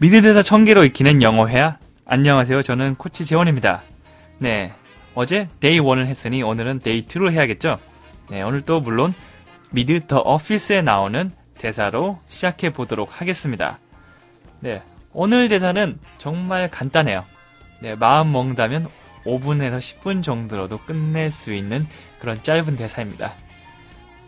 미드대사 천개로 익히는 영어 회화. 안녕하세요. 저는 코치 재원입니다. 네. 어제 Day 1을 했으니 오늘은 Day 2를 해야겠죠? 네. 오늘 또 물론 미드 The Office에 나오는 대사로 시작해 보도록 하겠습니다. 네. 오늘 대사는 정말 간단해요. 네. 마음 먹는다면 5분에서 10분 정도로도 끝낼 수 있는 그런 짧은 대사입니다.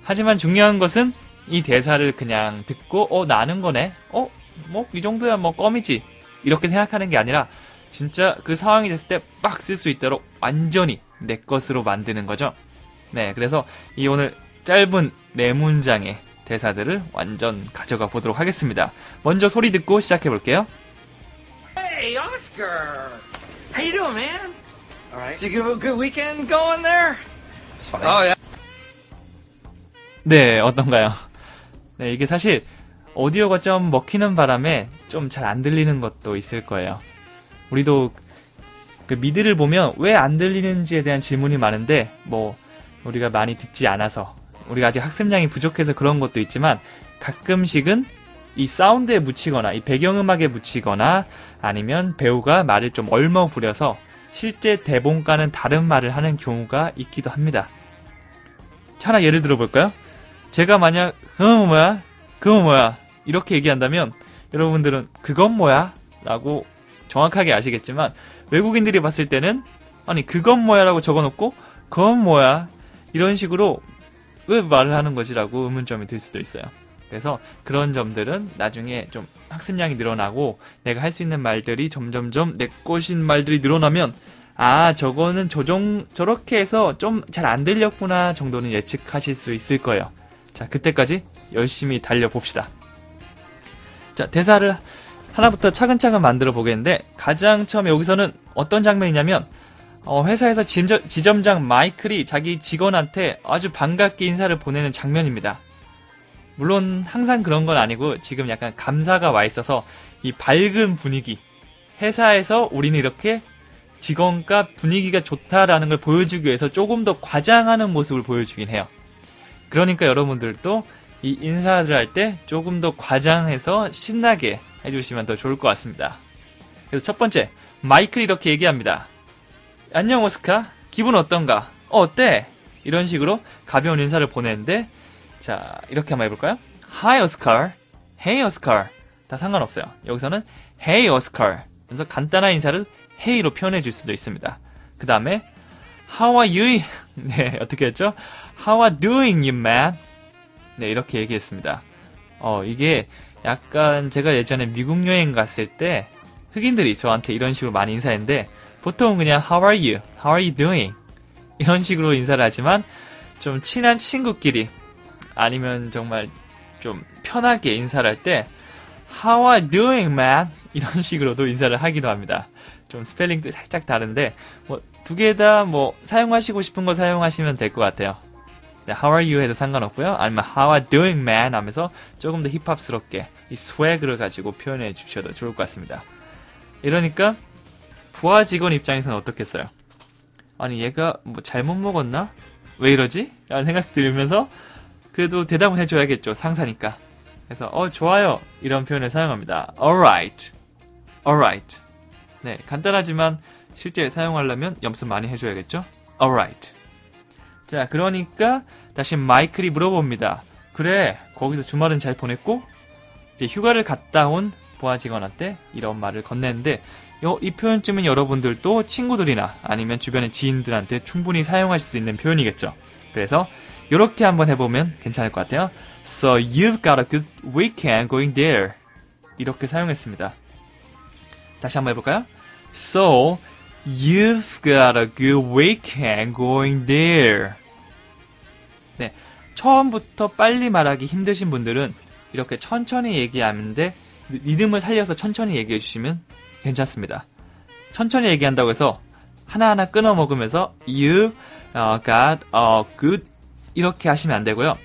하지만 중요한 것은 이 대사를 그냥 듣고, 어, 나는 거네? 어, 뭐, 이 정도야 뭐 껌이지. 이렇게 생각하는 게 아니라, 진짜 그 상황이 됐을 때 빡 쓸 수 있도록 완전히 내 것으로 만드는 거죠. 네, 그래서 이 오늘 짧은 네 문장의 대사들을 완전 가져가 보도록 하겠습니다. 먼저 소리 듣고 시작해 볼게요. Hey, Oscar! How you doing, man? All right. Did you have a good weekend going there? It's fine. Oh yeah. 네, 어떤가요? 네, 이게 사실 오디오가 좀 먹히는 바람에 좀 잘 안 들리는 것도 있을 거예요. 우리도 그 미드를 보면 왜 안 들리는지에 대한 질문이 많은데 뭐 우리가 많이 듣지 않아서 우리가 아직 학습량이 부족해서 그런 것도 있지만 가끔씩은 이 사운드에 묻히거나 이 배경음악에 묻히거나 아니면 배우가 말을 좀 얼머 부려서 실제 대본과는 다른 말을 하는 경우가 있기도 합니다. 하나 예를 들어볼까요? 제가 만약 그건 뭐야? 그건 뭐야? 이렇게 얘기한다면 여러분들은 그건 뭐야? 라고 정확하게 아시겠지만 외국인들이 봤을 때는 아니 그건 뭐야? 라고 적어놓고 그건 뭐야? 이런 식으로 왜 말을 하는 거지라고 의문점이 들 수도 있어요. 그래서 그런 점들은 나중에 좀 학습량이 늘어나고 내가 할 수 있는 말들이 점점점 내 것인 말들이 늘어나면 아 저거는 저정 저렇게 해서 좀 잘 안 들렸구나 정도는 예측하실 수 있을 거예요. 자 그때까지 열심히 달려 봅시다. 자 대사를 하나부터 차근차근 만들어 보겠는데 가장 처음에 여기서는 어떤 장면이냐면 어, 회사에서 지점, 지점 장 마이클이 자기 직원한테 아주 반갑게 인사를 보내는 장면입니다. 물론 항상 그런 건 아니고 지금 약간 감사가 와 있어서 이 밝은 분위기 회사에서 우리는 이렇게 직원과 분위기가 좋다라는 걸 보여주기 위해서 조금 더 과장하는 모습을 보여주긴 해요. 그러니까 여러분들도 이 인사를 할 때 조금 더 과장해서 신나게 해주시면 더 좋을 것 같습니다. 그래서 첫 번째, 마이클이 이렇게 얘기합니다. 안녕, 오스카. 기분 어떤가? 어, 어때? 이런 식으로 가벼운 인사를 보내는데, 자, 이렇게 한번 해볼까요? Hi, Oscar. Hey, Oscar. 다 상관없어요. 여기서는 Hey, Oscar. 그래서 간단한 인사를 Hey로 표현해 줄 수도 있습니다. 그 다음에 How are you? 네, 어떻게 했죠? How are doing you, man? 네, 이렇게 얘기했습니다. 어, 이게 약간 제가 예전에 미국 여행 갔을 때 흑인들이 저한테 이런 식으로 많이 인사했는데 보통 그냥 How are you? How are you doing? 이런 식으로 인사를 하지만 좀 친한 친구끼리 아니면 정말 좀 편하게 인사를 할 때 How are you doing, man? 이런 식으로도 인사를 하기도 합니다. 좀 스펠링도 살짝 다른데 뭐 두 개 다 뭐 사용하시고 싶은 거 사용하시면 될 것 같아요. 네, How are you 해도 상관없고요. 아니면 How are doing, man? 하면서 조금 더 힙합스럽게 이 스웨그를 가지고 표현해 주셔도 좋을 것 같습니다. 이러니까 부하 직원 입장에서는 어떻겠어요? 아니 얘가 뭐 잘못 먹었나? 왜 이러지? 라는 생각 들면서 그래도 대답을 해줘야겠죠. 상사니까. 그래서 어 좋아요 이런 표현을 사용합니다. Alright, alright. 네 간단하지만 실제 사용하려면 염습 많이 해줘야겠죠. Alright. 자 그러니까 다시 마이클이 물어봅니다. 그래 거기서 주말은 잘 보냈고 이제 휴가를 갔다 온 부하 직원한테 이런 말을 건네는데 요, 이 표현쯤은 여러분들도 친구들이나 아니면 주변의 지인들한테 충분히 사용하실 수 있는 표현이겠죠. 그래서 이렇게 한번 해보면 괜찮을 것 같아요. So you've got a good weekend going there. 이렇게 사용했습니다. 다시 한번 해볼까요? So you've got a good weekend going there. 네, 처음부터 빨리 말하기 힘드신 분들은 이렇게 천천히 얘기하는데 리듬을 살려서 천천히 얘기해 주시면 괜찮습니다. 천천히 얘기한다고 해서 하나하나 끊어 먹으면서 you got a good 이렇게 하시면 안 되고요.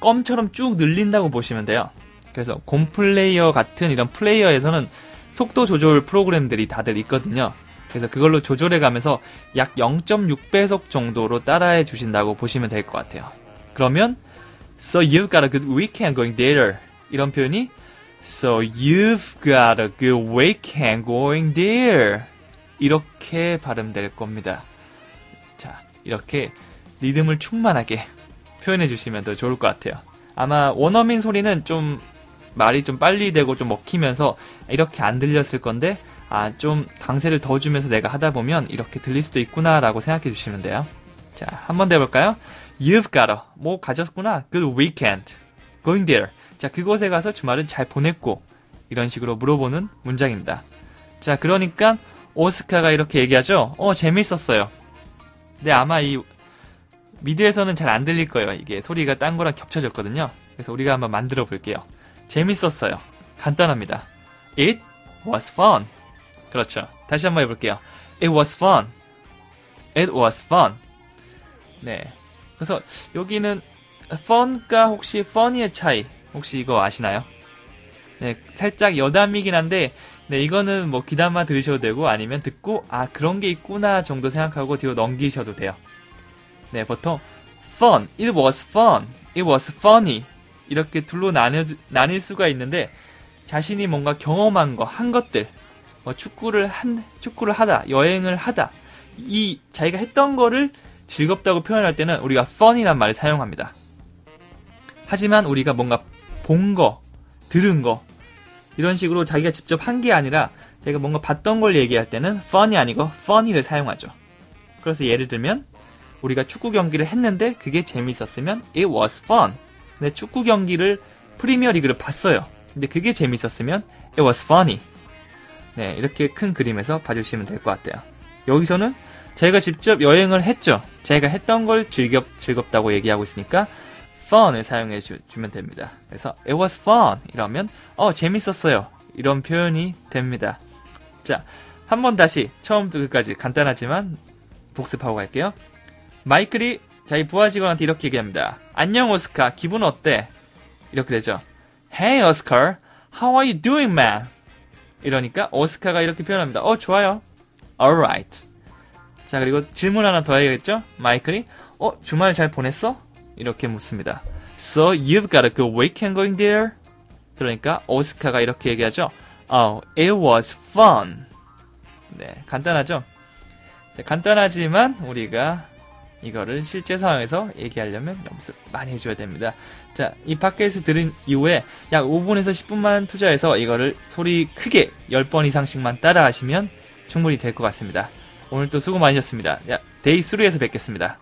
껌처럼 쭉 늘린다고 보시면 돼요. 그래서 곰플레이어 같은 이런 플레이어에서는 속도 조절 프로그램들이 다들 있거든요. 그래서 그걸로 조절해 가면서 약 0.6배속 정도로 따라해 주신다고 보시면 될 것 같아요. 그러면 So you've got a good weekend going there. 이런 표현이 So you've got a good weekend going there. 이렇게 발음될 겁니다. 자, 이렇게 리듬을 충만하게 표현해 주시면 더 좋을 것 같아요. 아마 원어민 소리는 좀 말이 좀 빨리 되고 좀 먹히면서 이렇게 안 들렸을 건데 아, 좀 강세를 더 주면서 내가 하다 보면 이렇게 들릴 수도 있구나라고 생각해 주시면 돼요. 자, 한 번 더 해볼까요? You've got a, 뭐 가졌구나. Good weekend. Going there. 자, 그곳에 가서 주말은 잘 보냈고, 이런 식으로 물어보는 문장입니다. 자, 그러니까, 오스카가 이렇게 얘기하죠? 어, 재밌었어요. 근데 아마 이, 미드에서는 잘 안 들릴 거예요. 이게 소리가 딴 거랑 겹쳐졌거든요. 그래서 우리가 한번 만들어 볼게요. 재밌었어요. 간단합니다. It was fun. 그렇죠. 다시 한번 해볼게요. It was fun. It was fun. 네. 그래서 여기는 fun과 혹시 funny의 차이 혹시 이거 아시나요? 네, 살짝 여담이긴 한데 네, 이거는 뭐 귀담아 들으셔도 되고 아니면 듣고 아 그런 게 있구나 정도 생각하고 뒤로 넘기셔도 돼요. 네, 보통 fun, it was fun, it was funny 이렇게 둘로 나뉘, 나뉠 수가 있는데 자신이 뭔가 경험한 거, 한 것들 뭐 축구를 한 축구를 하다, 여행을 하다 이 자기가 했던 거를 즐겁다고 표현할 때는 우리가 fun이란 말을 사용합니다. 하지만 우리가 뭔가 본 거, 들은 거 이런 식으로 자기가 직접 한 게 아니라 자기가 뭔가 봤던 걸 얘기할 때는 fun이 아니고 funny를 사용하죠. 그래서 예를 들면 우리가 축구 경기를 했는데 그게 재밌었으면 it was fun. 근데 축구 경기를 프리미어 리그를 봤어요. 근데 그게 재밌었으면 it was funny. 네, 이렇게 큰 그림에서 봐주시면 될 것 같아요. 여기서는 저희가 직접 여행을 했죠. 저희가 했던 걸 즐겁, 즐겁다고 얘기하고 있으니까 fun을 사용해 주, 면 됩니다. 그래서 it was fun 이러면 어 재밌었어요. 이런 표현이 됩니다. 자, 한 번 다시 처음부터 끝까지 간단하지만 복습하고 갈게요. 마이클이 자기 부하 직원한테 이렇게 얘기합니다. 안녕 오스카, 기분 어때? 이렇게 되죠. Hey Oscar, how are you doing, man? 이러니까 오스카가 이렇게 표현합니다. 어, 좋아요. Alright. 자, 그리고 질문 하나 더 해야겠죠? 마이클이, 어, 주말 잘 보냈어? 이렇게 묻습니다. So, you've got a good weekend going there? 그러니까, 오스카가 이렇게 얘기하죠. Oh, it was fun. 네, 간단하죠? 자, 간단하지만, 우리가 이거를 실제 상황에서 얘기하려면 연습 많이 해줘야 됩니다. 자, 이 팟캐스트 들은 이후에 약 5분에서 10분만 투자해서 이거를 소리 크게 10번 이상씩만 따라 하시면 충분히 될 것 같습니다. 오늘 또 수고 많으셨습니다. 야, Day 3에서 뵙겠습니다.